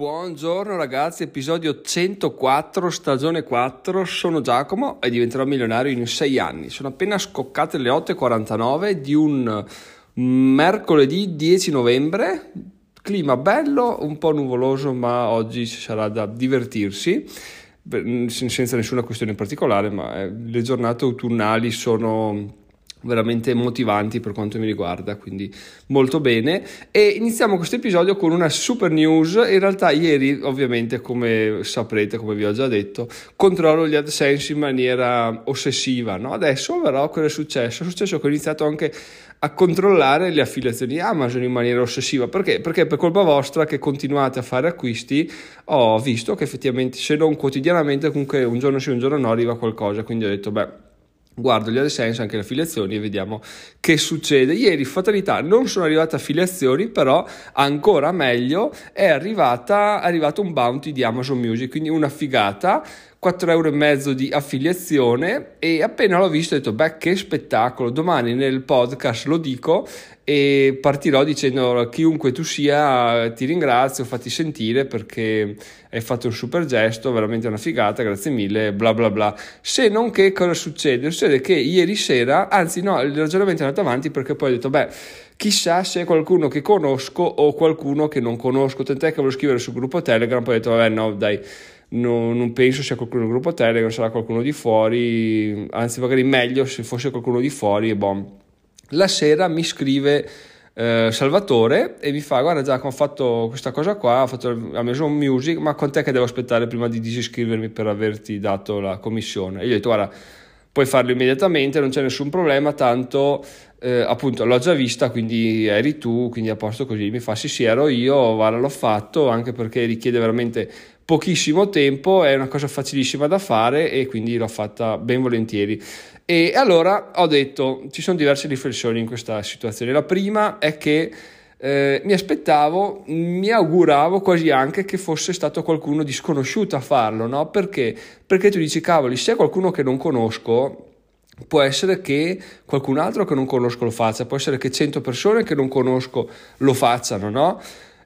Buongiorno ragazzi, episodio 104, stagione 4. Sono Giacomo e diventerò milionario in 6 anni. Sono appena scoccate le 8.49 di un mercoledì 10 novembre. Clima bello, un po' nuvoloso, ma oggi ci sarà da divertirsi senza nessuna questione particolare, ma eh, le giornate autunnali sono veramente motivanti per quanto mi riguarda, quindi molto bene. E iniziamo questo episodio con una super news. In realtà ieri, ovviamente, come saprete, come vi ho già detto, controllo gli AdSense in maniera ossessiva, no? Adesso però cosa è successo? È successo che ho iniziato anche a controllare le affiliazioni Amazon in maniera ossessiva. Perché? Perché per colpa vostra che continuate a fare acquisti ho visto che effettivamente se non quotidianamente comunque un giorno sì un giorno no arriva qualcosa, quindi ho detto beh guardo gli AdSense, anche le affiliazioni e vediamo che succede. Ieri, fatalità, non sono arrivate affiliazioni, però ancora meglio è arrivata, è arrivato un bounty di Amazon Music, quindi una figata 4,5 euro di affiliazione e appena l'ho visto ho detto beh che spettacolo, domani nel podcast lo dico e partirò dicendo chiunque tu sia ti ringrazio, fatti sentire perché hai fatto un super gesto, veramente una figata, grazie mille, bla bla bla. Se non che cosa succede? Succede che ieri sera, anzi no, il ragionamento è andato avanti perché poi ho detto beh chissà se è qualcuno che conosco o qualcuno che non conosco, tant'è che volevo scrivere sul gruppo Telegram, poi ho detto vabbè no dai non, non, penso sia qualcuno del gruppo Telegram, sarà qualcuno di fuori, anzi magari meglio se fosse qualcuno di fuori e boh. La sera mi scrive eh, Salvatore e mi fa guarda Giacomo ho fatto questa cosa qua, ho fatto la Maison Music, ma quant'è che devo aspettare prima di disiscrivermi per averti dato la commissione? E io ho detto guarda puoi farlo immediatamente, non c'è nessun problema, tanto eh, appunto l'ho già vista, quindi eri tu, quindi a posto così. Mi fa sì sì ero io, guarda l'ho fatto, anche perché richiede veramente pochissimo tempo, è una cosa facilissima da fare e quindi l'ho fatta ben volentieri. E allora ho detto, ci sono diverse riflessioni in questa situazione. La prima è che eh, mi aspettavo, mi auguravo quasi anche che fosse stato qualcuno di sconosciuto a farlo, no? Perché? Perché tu dici, cavoli, se è qualcuno che non conosco, può essere che qualcun altro che non conosco lo faccia, può essere che 100 persone che non conosco lo facciano, no?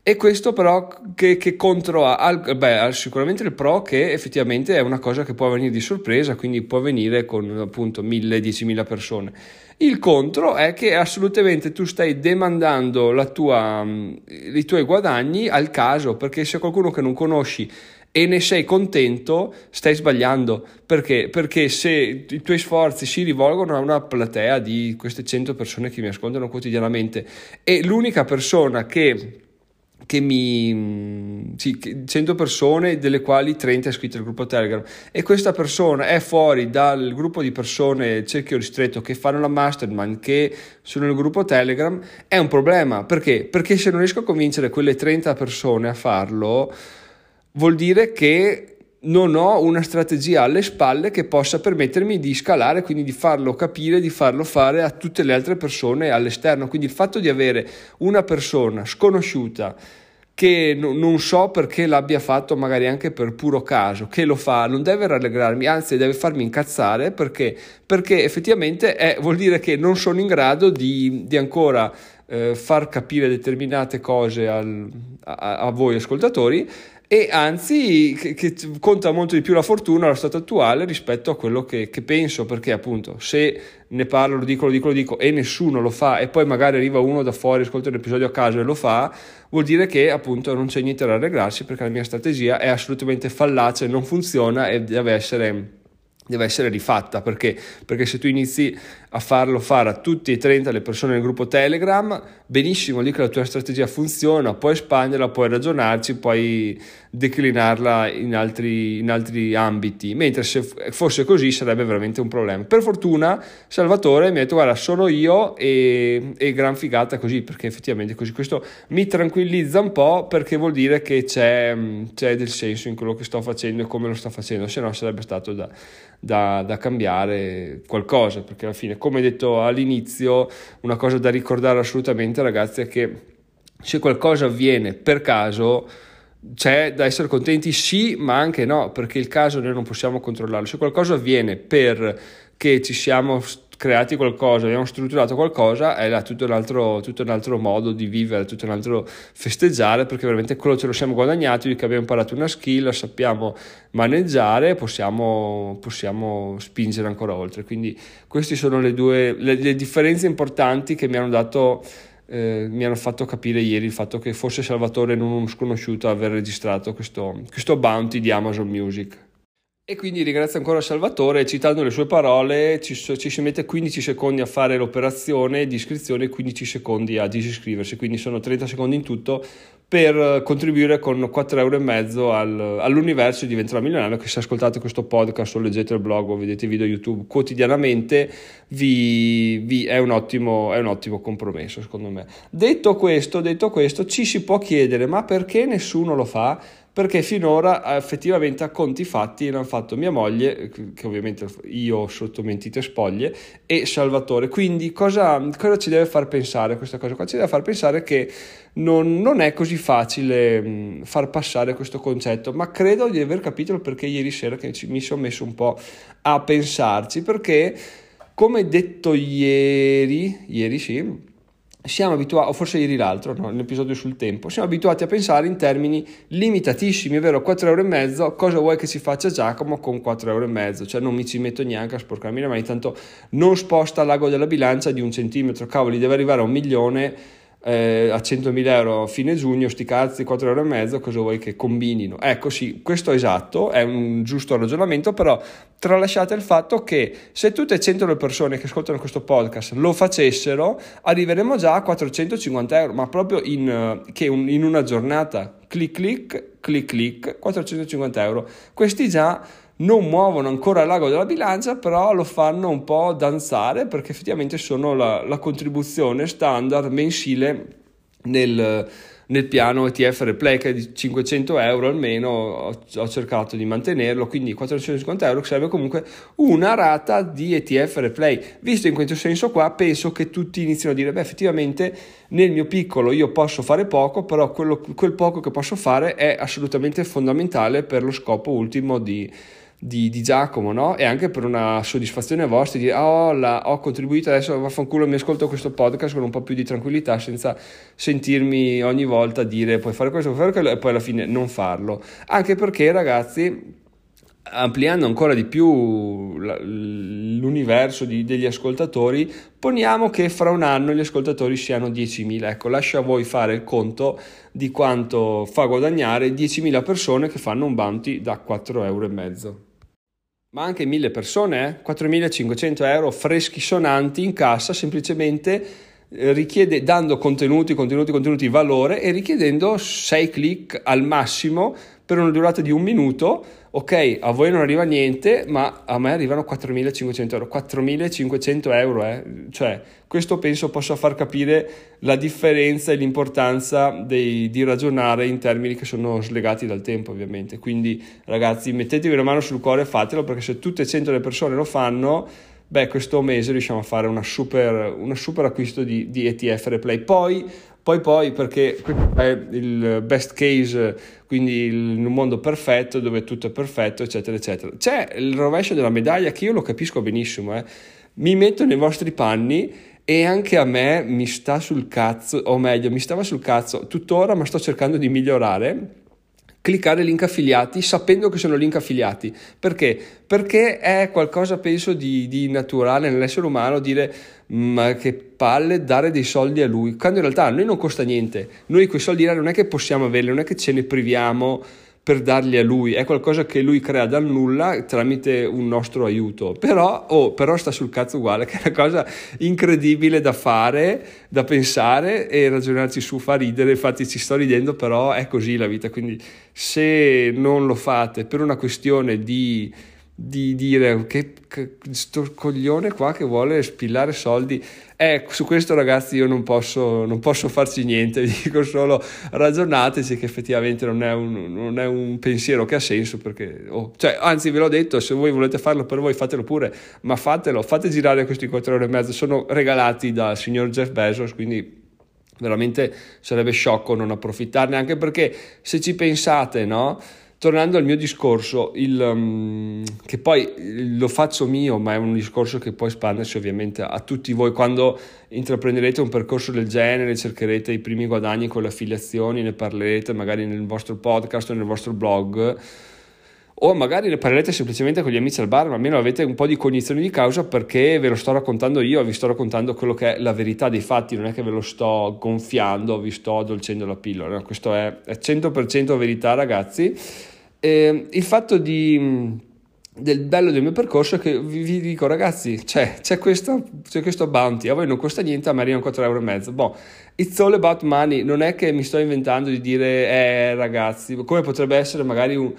E questo però che, che contro ha, beh, sicuramente il pro che effettivamente è una cosa che può venire di sorpresa, quindi può venire con appunto mille, diecimila persone. Il contro è che assolutamente tu stai demandando tua, i tuoi guadagni al caso, perché se qualcuno che non conosci e ne sei contento, stai sbagliando. Perché? Perché se i tuoi sforzi si rivolgono a una platea di queste 100 persone che mi ascoltano quotidianamente e l'unica persona che che mi sì, 100 persone delle quali 30 è iscritte al gruppo Telegram e questa persona è fuori dal gruppo di persone cerchio ristretto che fanno la mastermind che sono nel gruppo Telegram è un problema perché? Perché se non riesco a convincere quelle 30 persone a farlo vuol dire che non ho una strategia alle spalle che possa permettermi di scalare, quindi di farlo capire, di farlo fare a tutte le altre persone all'esterno. Quindi il fatto di avere una persona sconosciuta che non so perché l'abbia fatto magari anche per puro caso, che lo fa, non deve rallegrarmi, anzi deve farmi incazzare perché, perché effettivamente è, vuol dire che non sono in grado di, di ancora eh, far capire determinate cose al, a, a voi ascoltatori e anzi che, che, conta molto di più la fortuna allo stato attuale rispetto a quello che, che, penso perché appunto se ne parlo, lo dico, lo dico, lo dico e nessuno lo fa e poi magari arriva uno da fuori, ascolta l'episodio a caso e lo fa vuol dire che appunto non c'è niente da rallegrarsi perché la mia strategia è assolutamente fallace, non funziona e deve essere deve essere rifatta perché? perché se tu inizi a farlo fare a tutti e 30 le persone nel gruppo Telegram benissimo lì che la tua strategia funziona puoi espanderla, puoi ragionarci puoi declinarla in altri, in altri ambiti mentre se fosse così sarebbe veramente un problema. Per fortuna Salvatore mi ha detto guarda sono io e, e gran figata così perché effettivamente così. Questo mi tranquillizza un po' perché vuol dire che c'è, c'è del senso in quello che sto facendo e come lo sto facendo se no sarebbe stato da da, da, cambiare qualcosa, perché alla fine, come detto all'inizio, una cosa da ricordare assolutamente ragazzi è che se qualcosa avviene per caso, c'è da essere contenti sì, ma anche no, perché il caso noi non possiamo controllarlo. Se qualcosa avviene perché ci siamo creati qualcosa, abbiamo strutturato qualcosa, è là tutto un, altro, tutto un altro modo di vivere, tutto un altro festeggiare, perché veramente quello ce lo siamo guadagnati, che abbiamo imparato una skill, la sappiamo maneggiare, possiamo, possiamo spingere ancora oltre. Quindi queste sono le due le, le differenze importanti che mi hanno dato eh, mi hanno fatto capire ieri il fatto che fosse Salvatore non uno sconosciuto aver registrato questo, questo bounty di Amazon Music. E quindi ringrazio ancora Salvatore, citando le sue parole, ci, ci, si mette 15 secondi a fare l'operazione di iscrizione e 15 secondi a disiscriversi, quindi sono 30 secondi in tutto per contribuire con 4,5 euro al, all'universo Diventerà Milionario che se ascoltate questo podcast o leggete il blog o vedete video YouTube quotidianamente vi, vi è, un ottimo, è, un ottimo, compromesso secondo me. Detto questo, detto questo, ci si può chiedere ma perché nessuno lo fa? Perché finora effettivamente a conti fatti l'hanno fatto mia moglie, che ovviamente io sotto mentite spoglie, e Salvatore. Quindi cosa, cosa ci deve far pensare questa cosa qua? Ci deve far pensare che non, non è così facile mh, far passare questo concetto, ma credo di aver capito perché ieri sera mi sono messo un po' a pensarci, perché come detto ieri, ieri sì, siamo abituati, o forse ieri l'altro, no, nell'episodio sul tempo, siamo abituati a pensare in termini limitatissimi, è vero, 4,5 euro, cosa vuoi che si faccia Giacomo con 4,5 euro? Cioè non mi ci metto neanche a sporcarmi le mani, tanto non sposta l'ago della bilancia di un centimetro, cavoli, deve arrivare a un milione eh, a 100.000 euro a fine giugno, sti cazzi, 4 euro e mezzo, cosa vuoi che combinino? Ecco sì, questo è esatto, è un giusto ragionamento, però tralasciate il fatto che se tutte e 100 le persone che ascoltano questo podcast lo facessero, arriveremo già a 450 euro, ma proprio in, che un, in una giornata, clic clic, clic clic, 450 euro. Questi già non muovono ancora l'ago della bilancia, però lo fanno un po' danzare perché effettivamente sono la, la contribuzione standard mensile nel, nel piano ETF Replay che è di 500 euro almeno ho, ho, cercato di mantenerlo quindi 450 euro serve comunque una rata di ETF Replay. Visto in questo senso qua penso che tutti iniziano a dire beh effettivamente nel mio piccolo io posso fare poco però quello, quel poco che posso fare è assolutamente fondamentale per lo scopo ultimo di di, di, Giacomo, no? E anche per una soddisfazione vostra di dire, oh, la, ho contribuito, adesso vaffanculo mi ascolto questo podcast con un po' più di tranquillità senza sentirmi ogni volta dire puoi fare questo, puoi fare quello e poi alla fine non farlo. Anche perché ragazzi, ampliando ancora di più l'universo di, degli ascoltatori, poniamo che fra un anno gli ascoltatori siano 10.000. Ecco, lascio a voi fare il conto di quanto fa guadagnare 10.000 persone che fanno un bounty da 4,5 euro ma anche mille persone, eh? 4.500 euro freschi sonanti in cassa, semplicemente eh, richiede, dando contenuti, contenuti, contenuti, valore e richiedendo 6 click al massimo per una durata di un minuto ok, a voi non arriva niente, ma a me arrivano 4.500 euro. 4.500 euro, eh? cioè, questo penso possa far capire la differenza e l'importanza dei, di ragionare in termini che sono slegati dal tempo, ovviamente. Quindi, ragazzi, mettetevi una mano sul cuore e fatelo, perché se tutte e 100 le persone lo fanno, beh, questo mese riusciamo a fare una super, una super acquisto di, di ETF Replay. Poi poi poi perché è il best case, quindi in un mondo perfetto dove tutto è perfetto, eccetera, eccetera. C'è il rovescio della medaglia che io lo capisco benissimo, eh. mi metto nei vostri panni e anche a me mi sta sul cazzo, o meglio, mi stava sul cazzo tuttora, ma sto cercando di migliorare cliccare link affiliati sapendo che sono link affiliati. Perché? Perché è qualcosa, penso, di, di naturale nell'essere umano dire ma che palle dare dei soldi a lui, quando in realtà a noi non costa niente. Noi quei soldi là non è che possiamo averli, non è che ce ne priviamo per darli a lui, è qualcosa che lui crea dal nulla tramite un nostro aiuto. Però, oh, però sta sul cazzo uguale, che è una cosa incredibile da fare, da pensare e ragionarci su, fa ridere, infatti ci sto ridendo, però è così la vita, quindi se non lo fate per una questione di di dire che, che sto coglione qua che vuole spillare soldi. Eh, su questo ragazzi io non posso, non posso farci niente vi dico solo ragionateci che effettivamente non è un, non è un pensiero che ha senso perché oh, cioè, anzi ve l'ho detto se voi volete farlo per voi fatelo pure ma fatelo fate girare questi 4 ore e mezzo sono regalati dal signor Jeff Bezos quindi veramente sarebbe sciocco non approfittarne anche perché se ci pensate no tornando al mio discorso, il, um, che poi lo faccio mio, ma è un discorso che può espandersi ovviamente a tutti voi. Quando intraprenderete un percorso del genere, cercherete i primi guadagni con le affiliazioni, ne parlerete magari nel vostro podcast o nel vostro blog o magari ne parlerete semplicemente con gli amici al bar, ma almeno avete un po' di cognizione di causa perché ve lo sto raccontando io, vi sto raccontando quello che è la verità dei fatti, non è che ve lo sto gonfiando, vi sto addolcendo la pillola, questo è, è 100% verità ragazzi. E il fatto di del bello del mio percorso è che vi, vi dico ragazzi c'è, c'è, questo, c'è, questo, bounty a voi non costa niente a me arrivano 4,5 euro boh it's all about money non è che mi sto inventando di dire eh ragazzi come potrebbe essere magari un,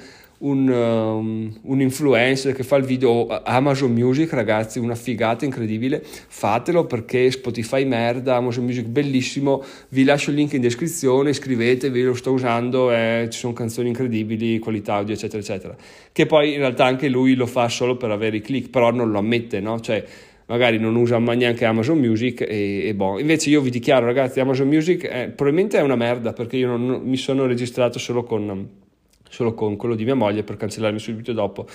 un, um, un, influencer che fa il video Amazon Music, ragazzi, una figata incredibile. Fatelo perché Spotify merda, Amazon Music bellissimo. Vi lascio il link in descrizione, iscrivetevi, lo sto usando, eh, ci sono canzoni incredibili, qualità audio, eccetera, eccetera. Che poi in realtà anche lui lo fa solo per avere i click, però non lo ammette, no? Cioè, magari non usa mai neanche Amazon Music e, e boh. Invece io vi dichiaro, ragazzi, Amazon Music è, probabilmente è una merda perché io non, mi sono registrato solo con solo con quello di mia moglie per cancellarmi subito dopo.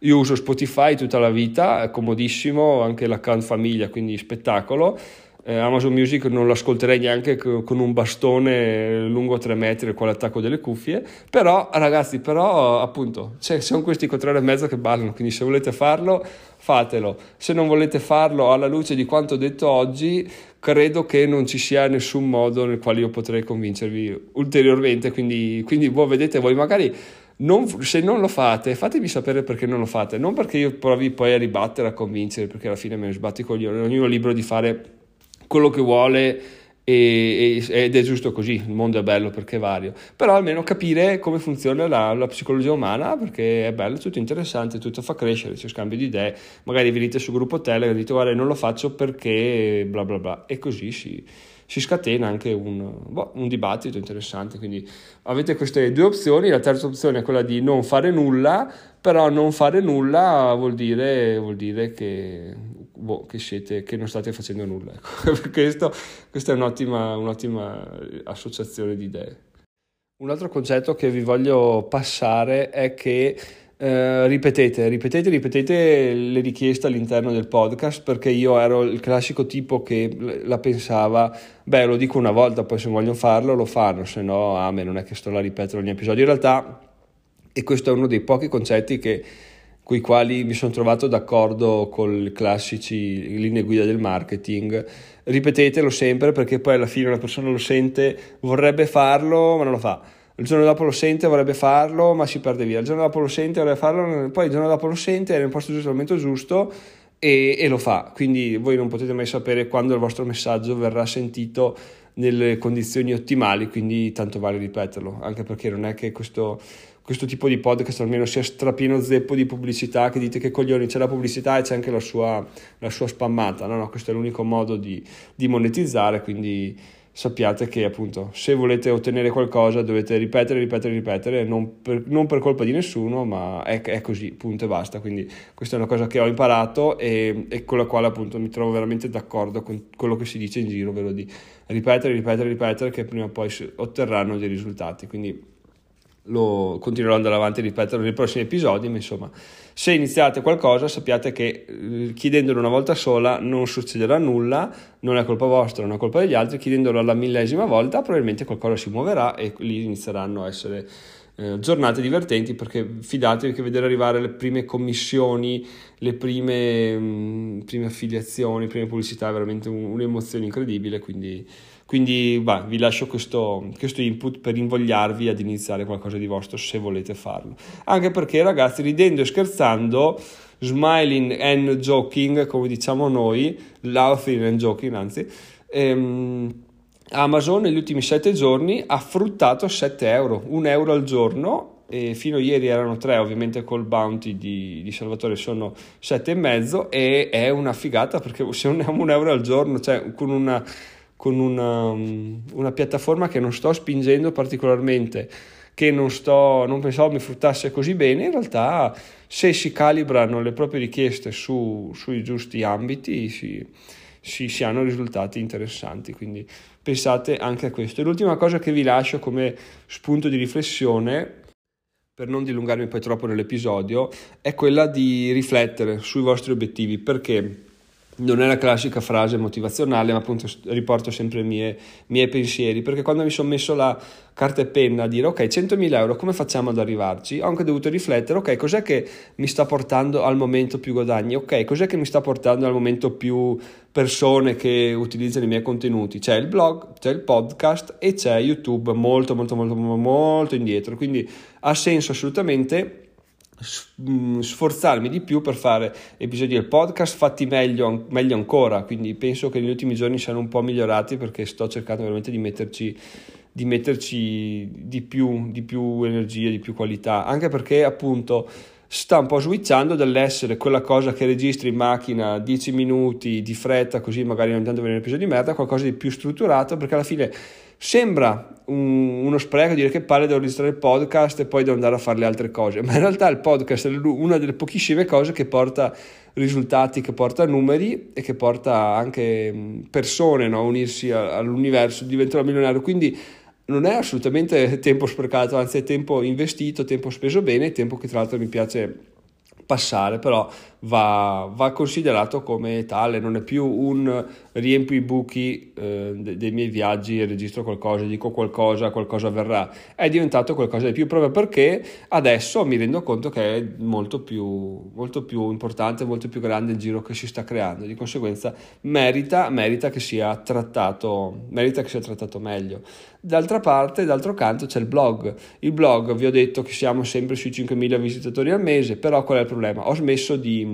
Io uso Spotify tutta la vita, è comodissimo, anche l'account famiglia, quindi spettacolo. Eh, Amazon Music non lo ascolterei neanche con un bastone lungo 3 metri con l'attacco delle cuffie, però ragazzi, però appunto, cioè, sono questi controlli e mezzo che ballano, quindi se volete farlo, fatelo. Se non volete farlo alla luce di quanto detto oggi, credo che non ci sia nessun modo nel quale io potrei convincervi ulteriormente, quindi, quindi voi vedete voi magari non, se non lo fate, fatemi sapere perché non lo fate, non perché io provi poi a ribattere, a convincere, perché alla fine me ne sbatti con gli ognuno libero di fare quello che vuole e, ed è giusto così, il mondo è bello perché è vario, però almeno capire come funziona la, la, psicologia umana perché è bello, è tutto interessante, tutto fa crescere, c'è scambio di idee, magari venite sul gruppo Telegram e dite guarda non lo faccio perché bla bla bla. E così si, si scatena anche un, boh, un, dibattito interessante, quindi avete queste due opzioni, la terza opzione è quella di non fare nulla, però non fare nulla vuol dire, vuol dire che boh, che, siete, che non state facendo nulla. Ecco. Questo, questa è un'ottima, un'ottima associazione di idee. Un altro concetto che vi voglio passare è che eh, ripetete, ripetete, ripetete le richieste all'interno del podcast perché io ero il classico tipo che la pensava, beh lo dico una volta, poi se vogliono farlo lo fanno, se no a me non è che sto là a ripetere ogni episodio. In realtà, e questo è uno dei pochi concetti che con i quali mi sono trovato d'accordo con le classici linee guida del marketing. Ripetetelo sempre perché poi alla fine una persona lo sente, vorrebbe farlo ma non lo fa. Il giorno dopo lo sente, vorrebbe farlo ma si perde via. Il giorno dopo lo sente, vorrebbe farlo, poi il giorno dopo lo sente, è nel posto giusto, al momento giusto e, e lo fa. Quindi voi non potete mai sapere quando il vostro messaggio verrà sentito nelle condizioni ottimali, quindi tanto vale ripeterlo, anche perché non è che questo questo tipo di podcast almeno sia strapieno zeppo di pubblicità che dite che coglioni c'è la pubblicità e c'è anche la sua, la sua spammata no no questo è l'unico modo di, di monetizzare quindi sappiate che appunto se volete ottenere qualcosa dovete ripetere, ripetere, ripetere, non per, non per colpa di nessuno, ma è, è, così, punto e basta. Quindi questa è una cosa che ho imparato e, e, con la quale appunto mi trovo veramente d'accordo con quello che si dice in giro, ovvero di ripetere, ripetere, ripetere, che prima o poi otterranno dei risultati. Quindi lo continuerò ad andare avanti a ripetere nei prossimi episodi, ma insomma, se iniziate qualcosa sappiate che eh, chiedendolo una volta sola non succederà nulla, non è colpa vostra, non è colpa degli altri, chiedendolo alla millesima volta probabilmente qualcosa si muoverà e lì inizieranno a essere eh, giornate divertenti perché fidatevi che vedere arrivare le prime commissioni, le prime, mh, mm, prime affiliazioni, le prime pubblicità è veramente un, un'emozione incredibile, quindi quindi bah, vi lascio questo, questo, input per invogliarvi ad iniziare qualcosa di vostro se volete farlo. Anche perché ragazzi, ridendo e scherzando, smiling and joking, come diciamo noi, laughing and joking anzi, ehm, Amazon negli ultimi 7 giorni ha fruttato 7 euro, 1 euro al giorno e fino a ieri erano 3, ovviamente col bounty di, di Salvatore sono 7,5 e è una figata perché se non è un euro al giorno, cioè con una con una, una piattaforma che non sto spingendo particolarmente, che non, sto, non pensavo mi fruttasse così bene, in realtà se si calibrano le proprie richieste su, sui giusti ambiti si, si, si, hanno risultati interessanti, quindi pensate anche a questo. E l'ultima cosa che vi lascio come spunto di riflessione per non dilungarmi poi troppo nell'episodio, è quella di riflettere sui vostri obiettivi, perché non è la classica frase motivazionale, ma appunto riporto sempre i miei, miei, pensieri, perché quando mi sono messo la carta e penna a dire ok, 100.000 euro, come facciamo ad arrivarci? Ho anche dovuto riflettere, ok, cos'è che mi sta portando al momento più guadagni? Ok, cos'è che mi sta portando al momento più persone che utilizzano i miei contenuti? C'è il blog, c'è il podcast e c'è YouTube molto, molto, molto, molto indietro, quindi ha senso assolutamente sforzarmi di più per fare episodi del podcast fatti meglio, meglio ancora. Quindi penso che negli ultimi giorni siano un po' migliorati perché sto cercando veramente di metterci di metterci di più, di più energia, di più qualità, anche perché appunto sta un po' switchando dall'essere quella cosa che registri in macchina 10 minuti di fretta, così magari non tanto viene un episodio di merda, qualcosa di più strutturato, perché alla fine Sembra un, uno spreco dire che palle devo registrare il podcast e poi devo andare a fare le altre cose, ma in realtà il podcast è una delle pochissime cose che porta risultati, che porta numeri e che porta anche persone no, a unirsi all'universo, diventerò milionario. Quindi non è assolutamente tempo sprecato, anzi è tempo investito, tempo speso bene, tempo che tra l'altro mi piace passare, però va, va, considerato come tale, non è più un riempio i buchi eh, dei miei viaggi registro qualcosa, dico qualcosa, qualcosa avverrà, è diventato qualcosa di più proprio perché adesso mi rendo conto che è molto più, molto più importante, molto più grande il giro che si sta creando, di conseguenza merita, merita, che sia trattato, merita che sia trattato meglio. D'altra parte, d'altro canto c'è il blog, il blog vi ho detto che siamo sempre sui 5.000 visitatori al mese, però qual è il problema? Ho smesso di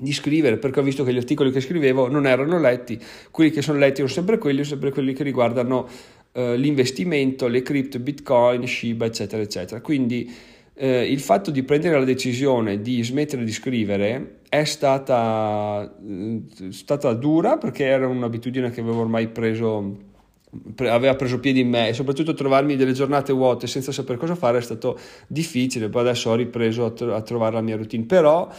di scrivere perché ho visto che gli articoli che scrivevo non erano letti, quelli che sono letti sono sempre quelli, sempre quelli che riguardano eh, l'investimento, le cripto, bitcoin, Shiba, eccetera, eccetera. Quindi eh, il fatto di prendere la decisione di smettere di scrivere è stata, eh, stata dura perché era un'abitudine che avevo ormai preso aveva preso piede in me e soprattutto trovarmi delle giornate vuote senza sapere cosa fare è stato difficile poi adesso ho ripreso a, tro- a trovare la mia routine però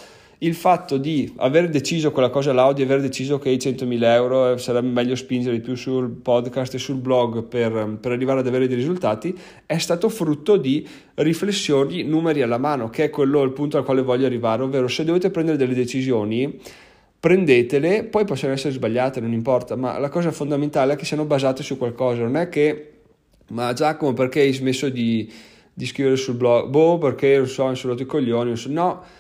il fatto di aver deciso quella cosa là o di aver deciso che i 100.000 euro sarebbe meglio spingere di più sul podcast e sul blog per, per, arrivare ad avere dei risultati è stato frutto di riflessioni numeri alla mano che è quello il punto al quale voglio arrivare ovvero se dovete prendere delle decisioni prendetele poi possono essere sbagliate non importa ma la cosa fondamentale è che siano basate su qualcosa non è che ma Giacomo perché hai smesso di, di scrivere sul blog? Boh perché non so, sono rotto i coglioni no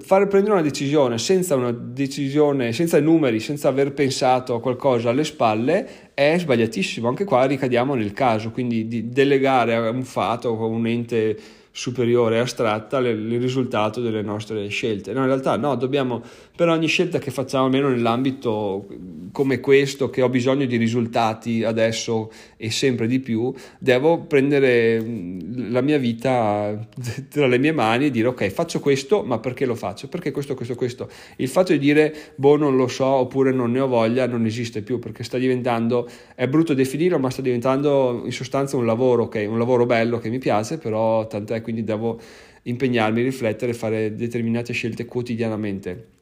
fare prendere una decisione senza una decisione, senza numeri, senza aver pensato a qualcosa alle spalle è sbagliatissimo. Anche qua ricadiamo nel caso, quindi di delegare a un fatto o a un ente superiore e astratta il risultato delle nostre scelte. No, in realtà no, dobbiamo per ogni scelta che facciamo, almeno nell'ambito come questo, che ho bisogno di risultati adesso e sempre di più, devo prendere mm, la mia vita tra le mie mani e dire ok, faccio questo, ma perché lo faccio? Perché questo, questo, questo. Il fatto di dire boh, non lo so oppure non ne ho voglia non esiste più perché sta diventando, è brutto definirlo, ma sta diventando in sostanza un lavoro, ok, un lavoro bello che mi piace, però tant'è quindi devo impegnarmi, riflettere e fare determinate scelte quotidianamente.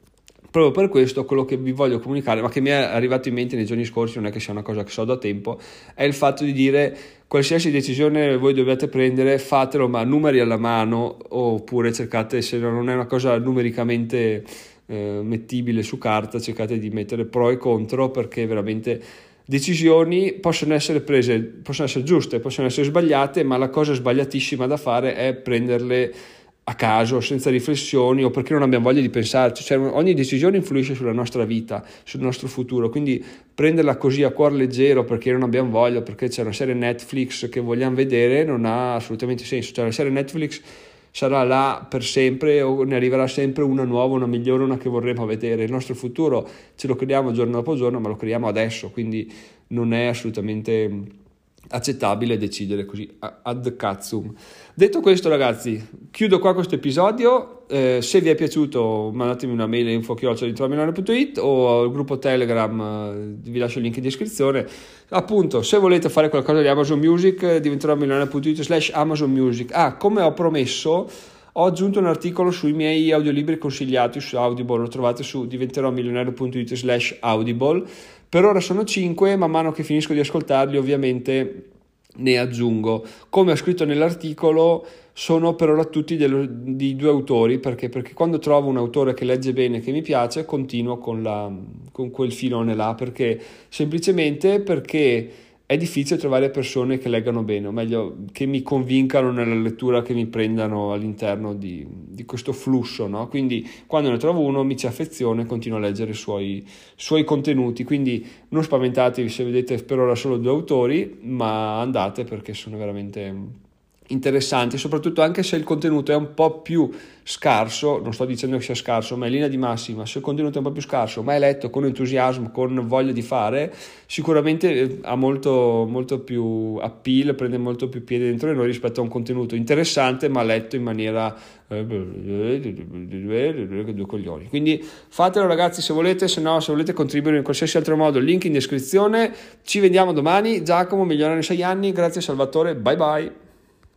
Proprio per questo quello che vi voglio comunicare, ma che mi è arrivato in mente nei giorni scorsi, non è che sia una cosa che so da tempo, è il fatto di dire qualsiasi decisione voi dovete prendere, fatelo ma numeri alla mano oppure cercate, se non è una cosa numericamente eh, mettibile su carta, cercate di mettere pro e contro perché veramente decisioni possono essere prese, possono essere giuste, possono essere sbagliate, ma la cosa sbagliatissima da fare è prenderle a caso, senza riflessioni o perché non abbiamo voglia di pensarci. Cioè, ogni decisione influisce sulla nostra vita, sul nostro futuro, quindi prenderla così a cuor leggero perché non abbiamo voglia, perché c'è una serie Netflix che vogliamo vedere, non ha assolutamente senso. Cioè, la serie Netflix sarà là per sempre o ne arriverà sempre una nuova, una migliore, una che vorremmo vedere. Il nostro futuro ce lo creiamo giorno dopo giorno, ma lo creiamo adesso, quindi non è assolutamente accettabile decidere così ad cazzum. Detto questo ragazzi, chiudo qua questo episodio, eh, se vi è piaciuto mandatemi una mail info-milano.it o al gruppo Telegram, eh, vi lascio il link in descrizione. Appunto, se volete fare qualcosa di Amazon Music, diventerò milano.it slash Amazon Music. Ah, come ho promesso, ho aggiunto un articolo sui miei audiolibri consigliati su Audible, lo trovate su diventerò milionario.it slash Audible per ora sono 5, man mano che finisco di ascoltarli ovviamente ne aggiungo. Come ho scritto nell'articolo, sono per ora tutti dello, di due autori, perché? perché quando trovo un autore che legge bene, che mi piace, continuo con, la, con quel filone là, perché semplicemente perché è difficile trovare persone che leggano bene, o meglio, che mi convincano nella lettura, che mi prendano all'interno di, di questo flusso. No? Quindi quando ne trovo uno mi ci affeziono e continuo a leggere i suoi, suoi, contenuti. Quindi non spaventatevi se vedete per ora solo due autori, ma andate perché sono veramente interessanti, soprattutto anche se il contenuto è un po' più scarso, non sto dicendo che sia scarso, ma in linea di massima, se il contenuto è un po' più scarso, ma è letto con entusiasmo, con voglia di fare, sicuramente eh, ha molto, molto più appeal, prende molto più piede dentro di noi rispetto a un contenuto interessante, ma letto in maniera eh, due coglioni. Quindi fatelo ragazzi se volete, se no se volete contribuire in qualsiasi altro modo, link in descrizione. Ci vediamo domani. Giacomo, migliorare in 6 anni. Grazie Salvatore, bye bye.